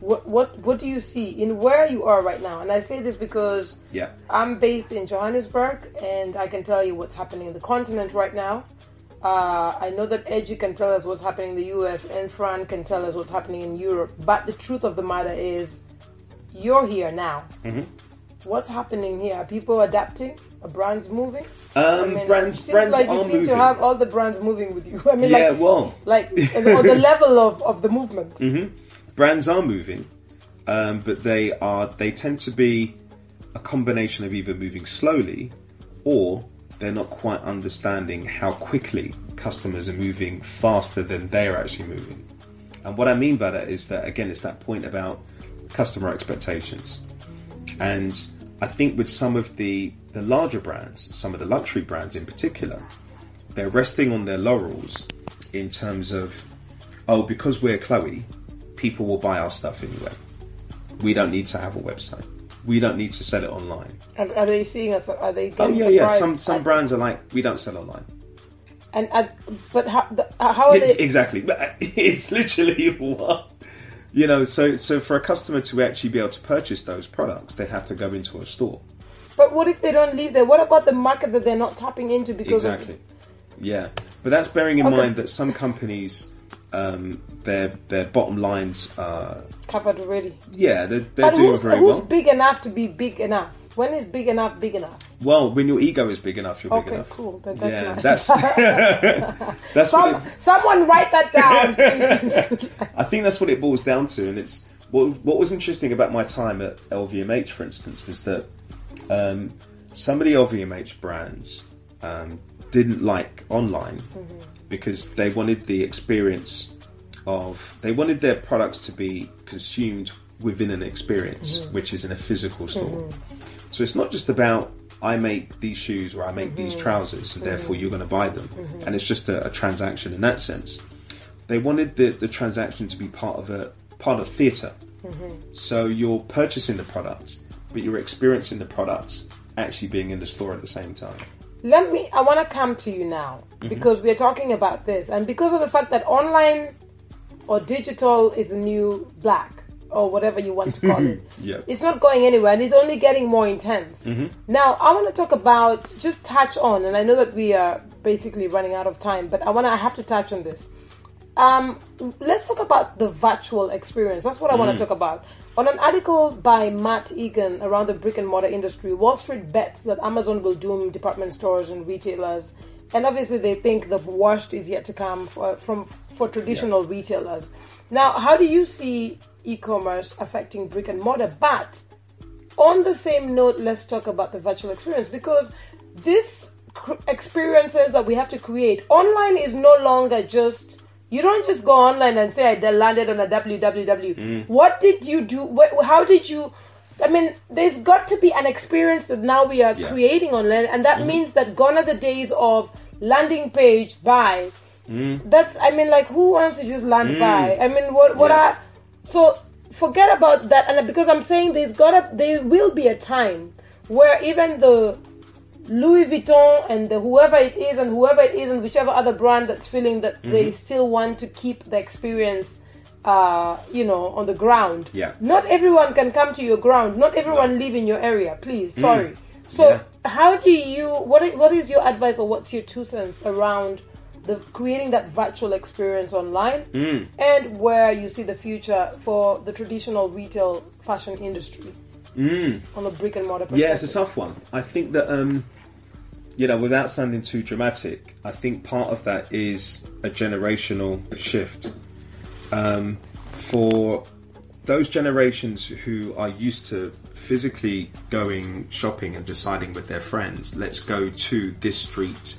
What what what do you see in where you are right now? And I say this because Yeah. I'm based in Johannesburg, and I can tell you what's happening in the continent right now. Uh, I know that Edgy can tell us what's happening in the US, and Fran can tell us what's happening in Europe. But the truth of the matter is, you're here now. Mm-hmm. What's happening here? Are people adapting? Are brands moving? Um, brands- it seems brands like you are seem moving. to have all the brands moving with you. I mean, Yeah, like, well. like on the level of, of the movement. Mm-hmm. Brands are moving, um, but they are they tend to be a combination of either moving slowly or they're not quite understanding how quickly customers are moving faster than they're actually moving. And what I mean by that is that again, it's that point about customer expectations. And I think with some of the the larger brands, some of the luxury brands in particular, they're resting on their laurels in terms of oh, because we're Chloe, people will buy our stuff anyway. We don't need to have a website. We don't need to sell it online. And are they seeing us? Are they Oh yeah, yeah. Some some And- brands are like, we don't sell online. And, but how the, how are they? exactly. But uh, it's literally what you know. So so for a customer to actually be able to purchase those products, they have to go into a store. But what if they don't leave there? What about the market that they're not tapping into because of Exactly. Yeah, but that's bearing in Okay. mind that some companies, um, their their bottom lines are covered already? yeah they're, they're doing who's, very who's well. big enough to be big enough? When is big enough big enough? Well, when your ego is big enough, you're big Okay, enough. cool. Then that's yeah, nice. that's that's what it, someone write that down. I think that's what it boils down to, and it's what what was interesting about my time at LVMH, for instance, was that um, some of the LVMH brands um, didn't like online because they wanted the experience of they wanted their products to be consumed within an experience, mm-hmm. which is in a physical store. Mm-hmm. So it's not just about I make these shoes or I make these mm-hmm. trousers, so therefore you're going to buy them, and it's just a, a transaction in that sense. They wanted the, the transaction to be part of a part of theatre. So you're purchasing the product, but you're experiencing the product actually being in the store at the same time. Let me i want to come to you now mm-hmm. because we're talking about this and because of the fact that online or digital is a new black or whatever you want to call it Yeah. it's not going anywhere and it's only getting more intense. Mm-hmm. Now i want to talk about just touch on and i know that we are basically running out of time but i want to i have to touch on this um, let's talk about the virtual experience. That's what I want to talk about. On an article by Matt Egan around the brick and mortar industry, Wall Street bets that Amazon will doom department stores and retailers, and obviously they think the worst is yet to come for, from for traditional retailers. Now, how do you see e-commerce affecting brick and mortar? But on the same note, let's talk about the virtual experience because this cr- experiences that we have to create online is no longer just you don't just go online and say I landed on a www. Hmm. What did you do? How did you? I mean, there's got to be an experience that now we are Yeah. creating online, and that hmm. means that gone are the days of landing page buy. Hmm. That's I mean, like who wants to just land buy? I mean, what what Yeah. are so forget about that and because i'm saying there's gotta there will be a time where even the louis vuitton and the whoever it is and whoever it is and whichever other brand that's feeling that Mm-hmm. they still want to keep the experience uh you know on the ground Yeah. not everyone can come to your ground not everyone live in your area please sorry so Mm. Yeah. how do you what is, what is your advice or what's your two cents around the creating that virtual experience online Mm. and where you see the future for the traditional retail fashion industry on a brick and mortar. Mm. Yeah, it's a tough one. I think that um, you know, without sounding too dramatic, I think part of that is a generational shift. Um, for those generations who are used to physically going shopping and deciding with their friends, let's go to this street,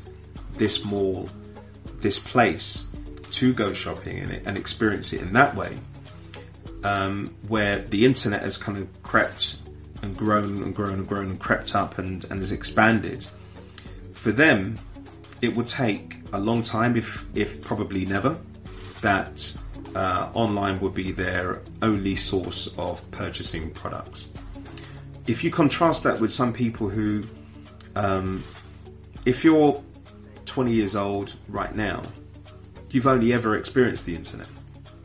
this mall, this place to go shopping in it and experience it in that way um, where the internet has kind of crept and grown and grown and grown and crept up and, and has expanded. For them, it would take a long time, if if probably never, that uh, online would be their only source of purchasing products. If you contrast that with some people who, um, if you're 20 years old right now, you've only ever experienced the internet.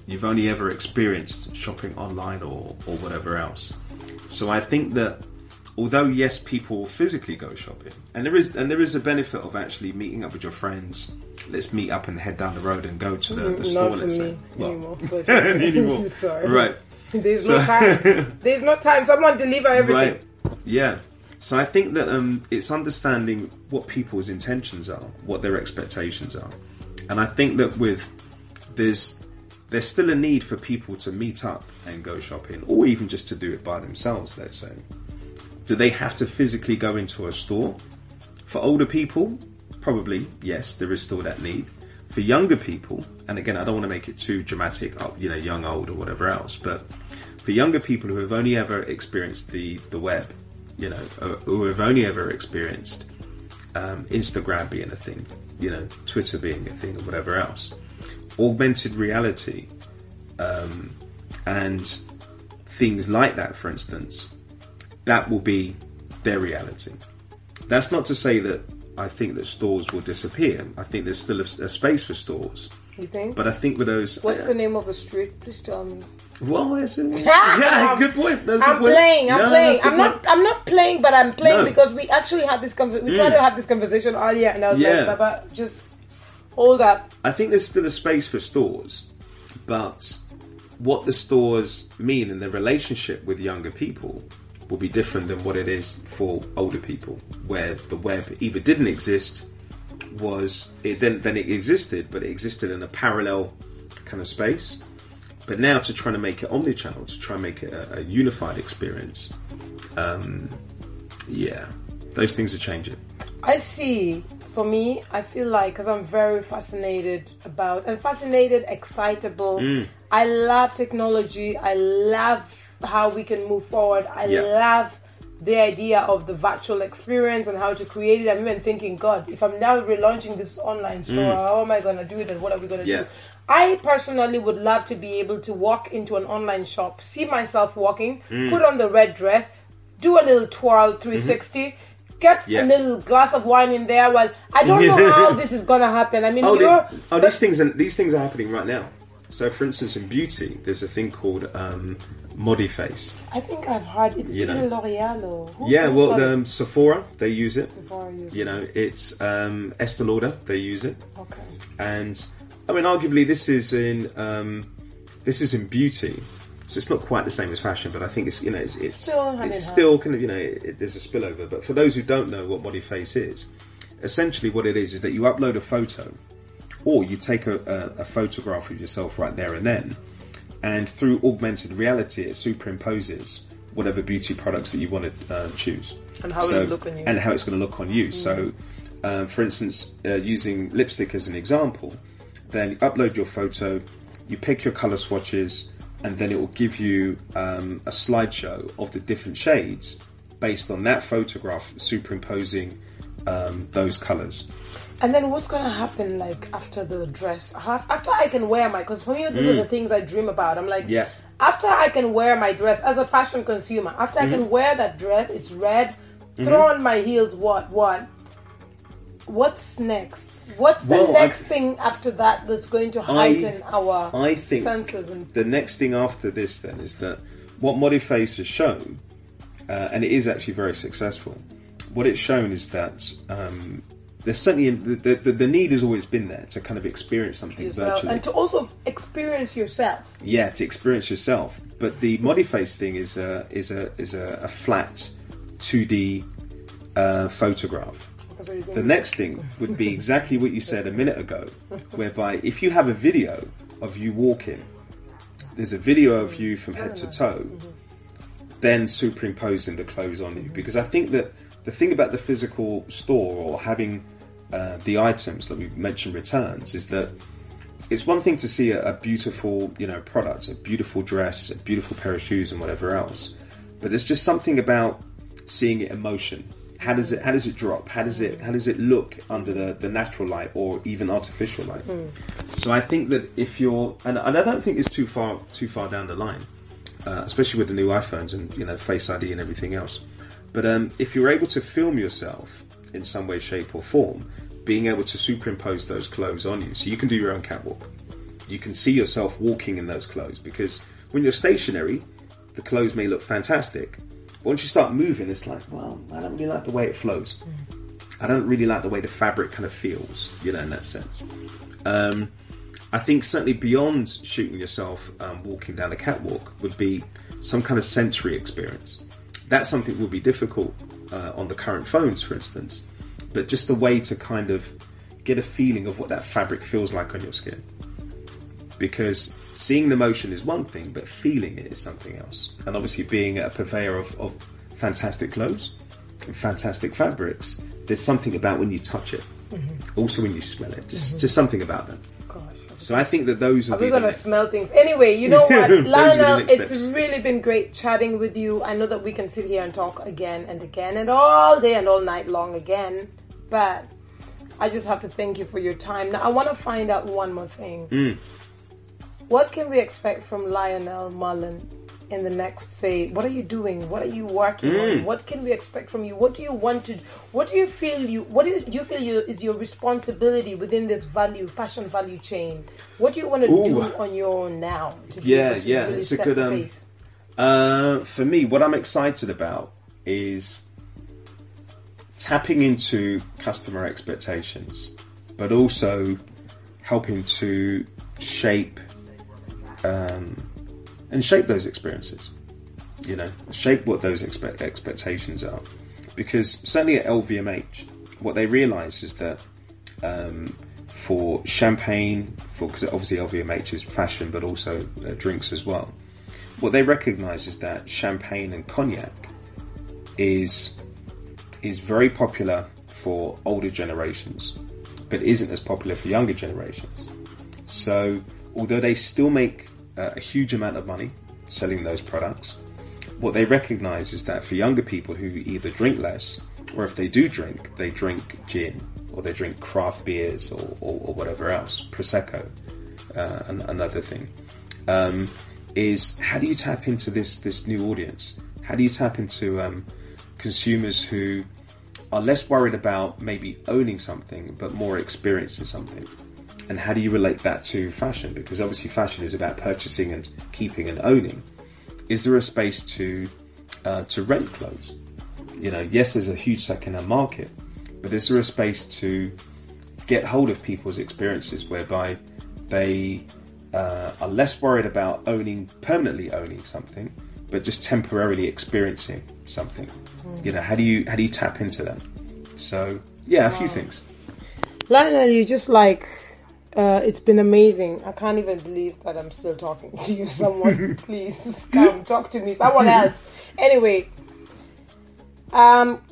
You've only ever experienced shopping online or, or whatever else. So I think that although yes, people physically go shopping, and there is and there is a benefit of actually meeting up with your friends. Let's meet up and head down the road and go to the, the store. Mm, Not let's say. Well, anymore. But anymore. Sorry. Right. There's So- no time. There's no time. Someone deliver everything. Right. Yeah. So I think that um, it's understanding what people's intentions are, what their expectations are, and I think that with there's there's still a need for people to meet up and go shopping, or even just to do it by themselves. Let's say, do they have to physically go into a store? For older people, probably yes, there is still that need. For younger people, and again, I don't want to make it too dramatic, oh, you know, young, old, or whatever else, but for younger people who have only ever experienced the the web, you know, who have only ever experienced um, Instagram being a thing, you know, Twitter being a thing, or whatever else, augmented reality, um, and things like that, for instance, that will be their reality. That's not to say that I think that stores will disappear. I think there's still a, a space for stores. You think? But I think with those, What's uh, the name of the street? Please tell me. well, it's yeah, good point. That's good I'm point. playing. I'm No, playing. that's a good I'm not. point. I'm not playing, but I'm playing No. because we actually had this. Conver- we mm. tried to have this conversation earlier, and I was Yeah. like, "Baba, just hold up." I think there's still a space for stores, but what the stores mean and their relationship with younger people will be different than what it is for older people, where the web either didn't exist, was it then then it existed, but it existed in a parallel kind of space. But now to try to make it omnichannel, to try and make it a, a unified experience, um, yeah, those things are changing. I see. For me, I feel like because I'm very fascinated about and fascinated, excitable. Mm. I love technology. I love how we can move forward. I Yeah. love the idea of the virtual experience and how to create it. I'm even thinking, God, if I'm now relaunching this online store, how am I going to do it and what are we going to Mm. Yeah. do? I personally would love to be able to walk into an online shop, see myself walking, Mm. put on the red dress, do a little twirl 360, get. Yeah. a little glass of wine in there. Well, I don't know how this is gonna happen. I mean, Oh, you're. they- oh, these things are, these things are happening right now. So, for instance, in beauty, there's a thing called um, Modiface. I think I've heard it. You know. L'Oreal or Yeah, well, um, Sephora they use it. Sephora uses You know, it's um, Estee Lauder they use it, Okay. and I mean, arguably, this is in um, this is in beauty. So it's not quite the same as fashion, but I think it's you know it's it's, Still it's still kind of you know it, it- there's a spillover. But for those who don't know what Modiface is, essentially what it is is that you upload a photo, or you take a, a, a photograph of yourself right there and then, and through augmented reality, it superimposes whatever beauty products that you want to uh, choose, And how it'll look on you. and how it's going to look on you. So, um, for instance, uh, using lipstick as an example, then you upload your photo, you pick your color swatches, and then it will give you um, a slideshow of the different shades based on that photograph superimposing um, those colors. And then what's gonna happen like after the dress? After I can wear my, because for me these are the things I dream about. I'm like, Mm. Yeah. After I can wear my dress as a fashion consumer, after Mm-hmm. I can wear that dress, it's red. Throw on my heels. What? What? What's next? What's the Well, next I- thing after that that's going to heighten our I think senses and the next thing after this then is that what Modiface has shown, uh, and it is actually very successful. What it's shown is that um, there's certainly the, the, the need has always been there to kind of experience something yourself virtually. and to also experience yourself. yeah, to experience yourself. But the Modiface thing is a is a is a, a flat 2D uh, photograph. The next thing would be exactly what you said a minute ago, whereby if you have a video of you walking, there's a video of you from head to toe, then superimposing the clothes on you. Because I think that the thing about the physical store or having uh, the items that we mentioned returns is that it's one thing to see a, a beautiful, you know, product, a beautiful dress, a beautiful pair of shoes, and whatever else. But there's just something about seeing it in motion. How does it? How does it drop? How does it? How does it look under the, the natural light or even artificial light? So I think that if you're, and, and I don't think it's too far too far down the line, uh, especially with the new iPhones and you know Face ID and everything else. But um, if you're able to film yourself in some way, shape, or form, being able to superimpose those clothes on you, so you can do your own catwalk. You can see yourself walking in those clothes because when you're stationary, the clothes may look fantastic. Once you start moving, it's like, well, I don't really like the way it flows. I don't really like the way the fabric kind of feels, you know, in that sense. Um, I think certainly beyond shooting yourself um, walking down a catwalk would be some kind of sensory experience. That's something that will be difficult uh, on the current phones, for instance, but just a way to kind of get a feeling of what that fabric feels like on your skin. Because seeing the motion is one thing, but feeling it is something else. And obviously, being a purveyor of, of fantastic clothes and fantastic fabrics, there's something about when you touch it, also when you smell it, just just something about them. So I think that those Are we be the gonna smell things? Anyway, you know what, Lionel, it's steps. really been great chatting with you. I know that we can sit here and talk again and again and all day and all night long again, but I just have to thank you for your time. Now, I want to find out one more thing. Mm. What can we expect from Lionel Mullen in the next, say, what are you doing? What are you working Mm. on? What can we expect from you? What do you want to, what do you feel you, what is, you feel you, is your responsibility within this value, fashion value chain? What do you want to Ooh. do on your own now? To Yeah, yeah, really it's a good, um. Uh, for me, what I'm excited about is tapping into customer expectations, but also helping to shape um, and shape those experiences. You know, shape what those expe- expectations are, because certainly at LVMH, what they realise is that um, for champagne, for because obviously LVMH is fashion, but also uh, drinks as well. What they recognise is that champagne and cognac is is very popular for older generations, but isn't as popular for younger generations. So, although they still make uh, a huge amount of money selling those products, what they recognise is that for younger people who either drink less, or if they do drink, they drink gin, or they drink craft beers, or, or, or whatever else, prosecco, uh, an, another thing. Um, is how do you tap into this this new audience? How do you tap into um, consumers who are less worried about maybe owning something, but more experiencing something? And how do you relate that to fashion? Because obviously, fashion is about purchasing and keeping and owning. Is there a space to uh, to rent clothes? You know, yes, there's a huge second-hand market, but is there a space to get hold of people's experiences whereby they uh, are less worried about owning permanently owning something, but just temporarily experiencing something. Mm. You know, how do you how do you tap into them? So yeah, a wow. few things. Lionel, you just like uh, it's been amazing. I can't even believe that I'm still talking to you. Someone, please come talk to me. Someone else. Anyway, um,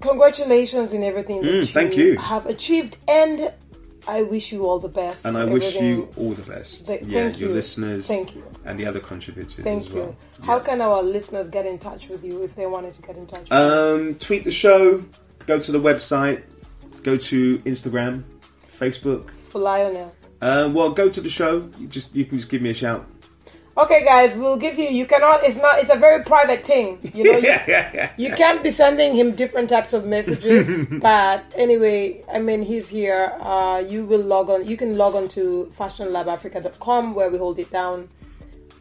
congratulations in everything that mm, you, thank you have achieved, and I wish you all the best. And I wish you all the best. Th- yeah, your you. listeners. Thank you. And the other contributors thank as you. well. How yeah. can our listeners get in touch with you if they wanted to get in touch? um, tweet the show. Go to the website. Go to Instagram, Facebook. For Lionel. Uh, well, go to the show. You just you can just give me a shout. Okay, guys, we'll give you. You cannot. It's not. It's a very private thing. You know. You, you can't be sending him different types of messages. but anyway, I mean, he's here. Uh, you will log on. You can log on to fashionlabafrica.com where we hold it down.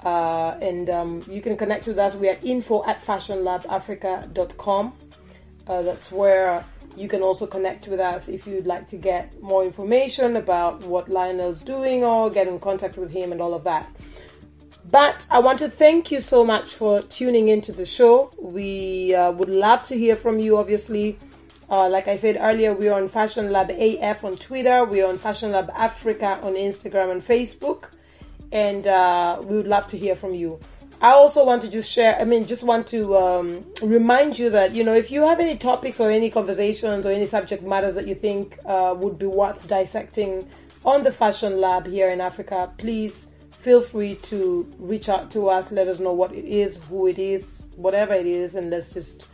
Uh, and um, you can connect with us. We are info at fashionlabafrica.com. Uh, that's where you can also connect with us if you'd like to get more information about what Lionel's doing or get in contact with him and all of that. But I want to thank you so much for tuning into the show. We uh, would love to hear from you, obviously. Uh, like I said earlier, we are on Fashion Lab AF on Twitter. We are on Fashion Lab Africa on Instagram and Facebook. And uh, we would love to hear from you. I also want to just share, I mean, just want to um, remind you that, you know, if you have any topics or any conversations or any subject matters that you think uh, would be worth dissecting on the Fashion Lab here in Africa, please feel free to reach out to us. Let us know what it is, who it is, whatever it is, and let's just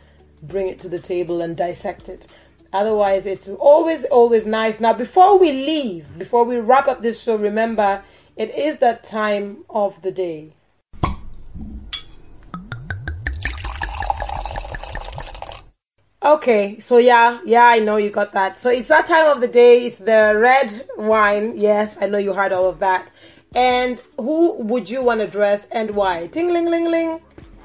bring it to the table and dissect it. Otherwise, it's always, always nice. Now, before we leave, before we wrap up this show, remember it is that time of the day. Okay, so yeah, yeah, I know you got that. So it's that time of the day. It's the red wine. Yes, I know you heard all of that. And who would you want to dress and why? Ting ling ling ling.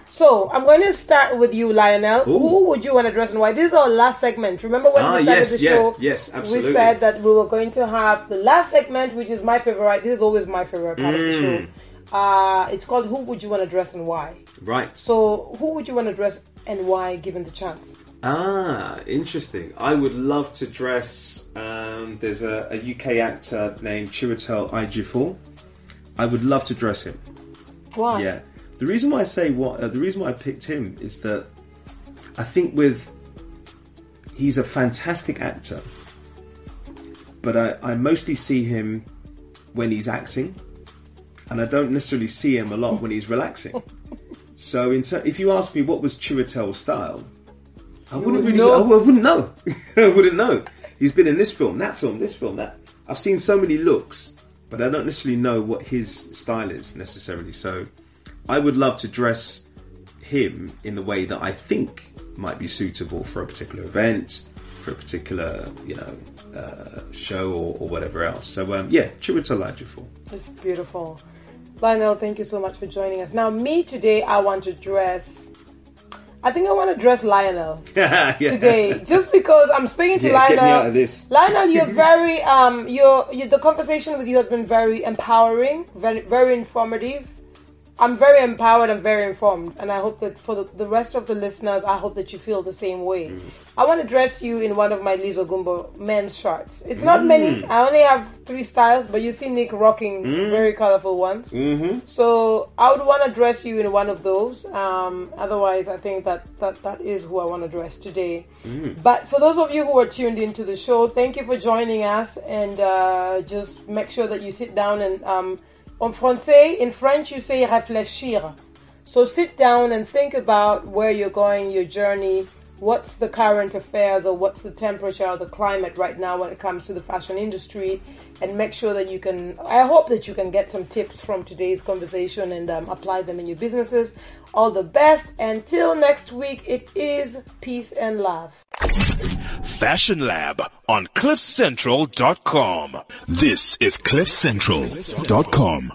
So I'm going to start with you, Lionel. Ooh. Who would you want to dress and why? This is our last segment. Remember when ah, we started yes, the show? Yes, yes, absolutely. We said that we were going to have the last segment, which is my favorite. This is always my favorite part mm. of the show. Mm. Uh, it's called Who Would You Want to Dress and Why? Right. So, who would you want to dress and why, given the chance? Ah, interesting. I would love to dress. Um, there's a, a, UK actor named Chiwetel Ejiofor. I would love to dress him. Why? Yeah. The reason why I say what uh, the reason why I picked him is that I think with he's a fantastic actor, but I, I mostly see him when he's acting, and I don't necessarily see him a lot when he's relaxing. so, in ter- if you ask me what was Chiwetel's style, I wouldn't really. Know. I wouldn't know. I wouldn't know. He's been in this film, that film, this film, that. I've seen so many looks but I don't necessarily know what his style is necessarily. So I would love to dress him in the way that I think might be suitable for a particular event, for a particular, you know, uh, show or, or, whatever else. So um, yeah, Chiwetel Ejiofor. It's beautiful. Lionel, thank you so much for joining us. Now, me today, I want to dress I think I want to dress Lionel yeah. today, just because I'm speaking to yeah, Lionel. Lionel, you're very um, you're, you, the conversation with you has been very empowering, very very informative. I'm very empowered and very informed, and I hope that for the, the rest of the listeners, I hope that you feel the same way. Mm. I want to dress you in one of my Lizo Gumbo men's shirts. It's not mm. many. I only have three styles, but you see Nick rocking mm. very colorful ones. Mm-hmm. So I would want to dress you in one of those. Um, otherwise, I think that, that that is who I want to dress today. Mm. But for those of you who are tuned into the show, thank you for joining us, and uh, just make sure that you sit down and. Um, En français, in French, you say réfléchir. So sit down and think about where you're going, your journey, what's the current affairs or what's the temperature or the climate right now when it comes to the fashion industry and make sure that you can i hope that you can get some tips from today's conversation and um, apply them in your businesses all the best until next week it is peace and love Fashion Lab on CliffCentral.com. This is CliffCentral.com.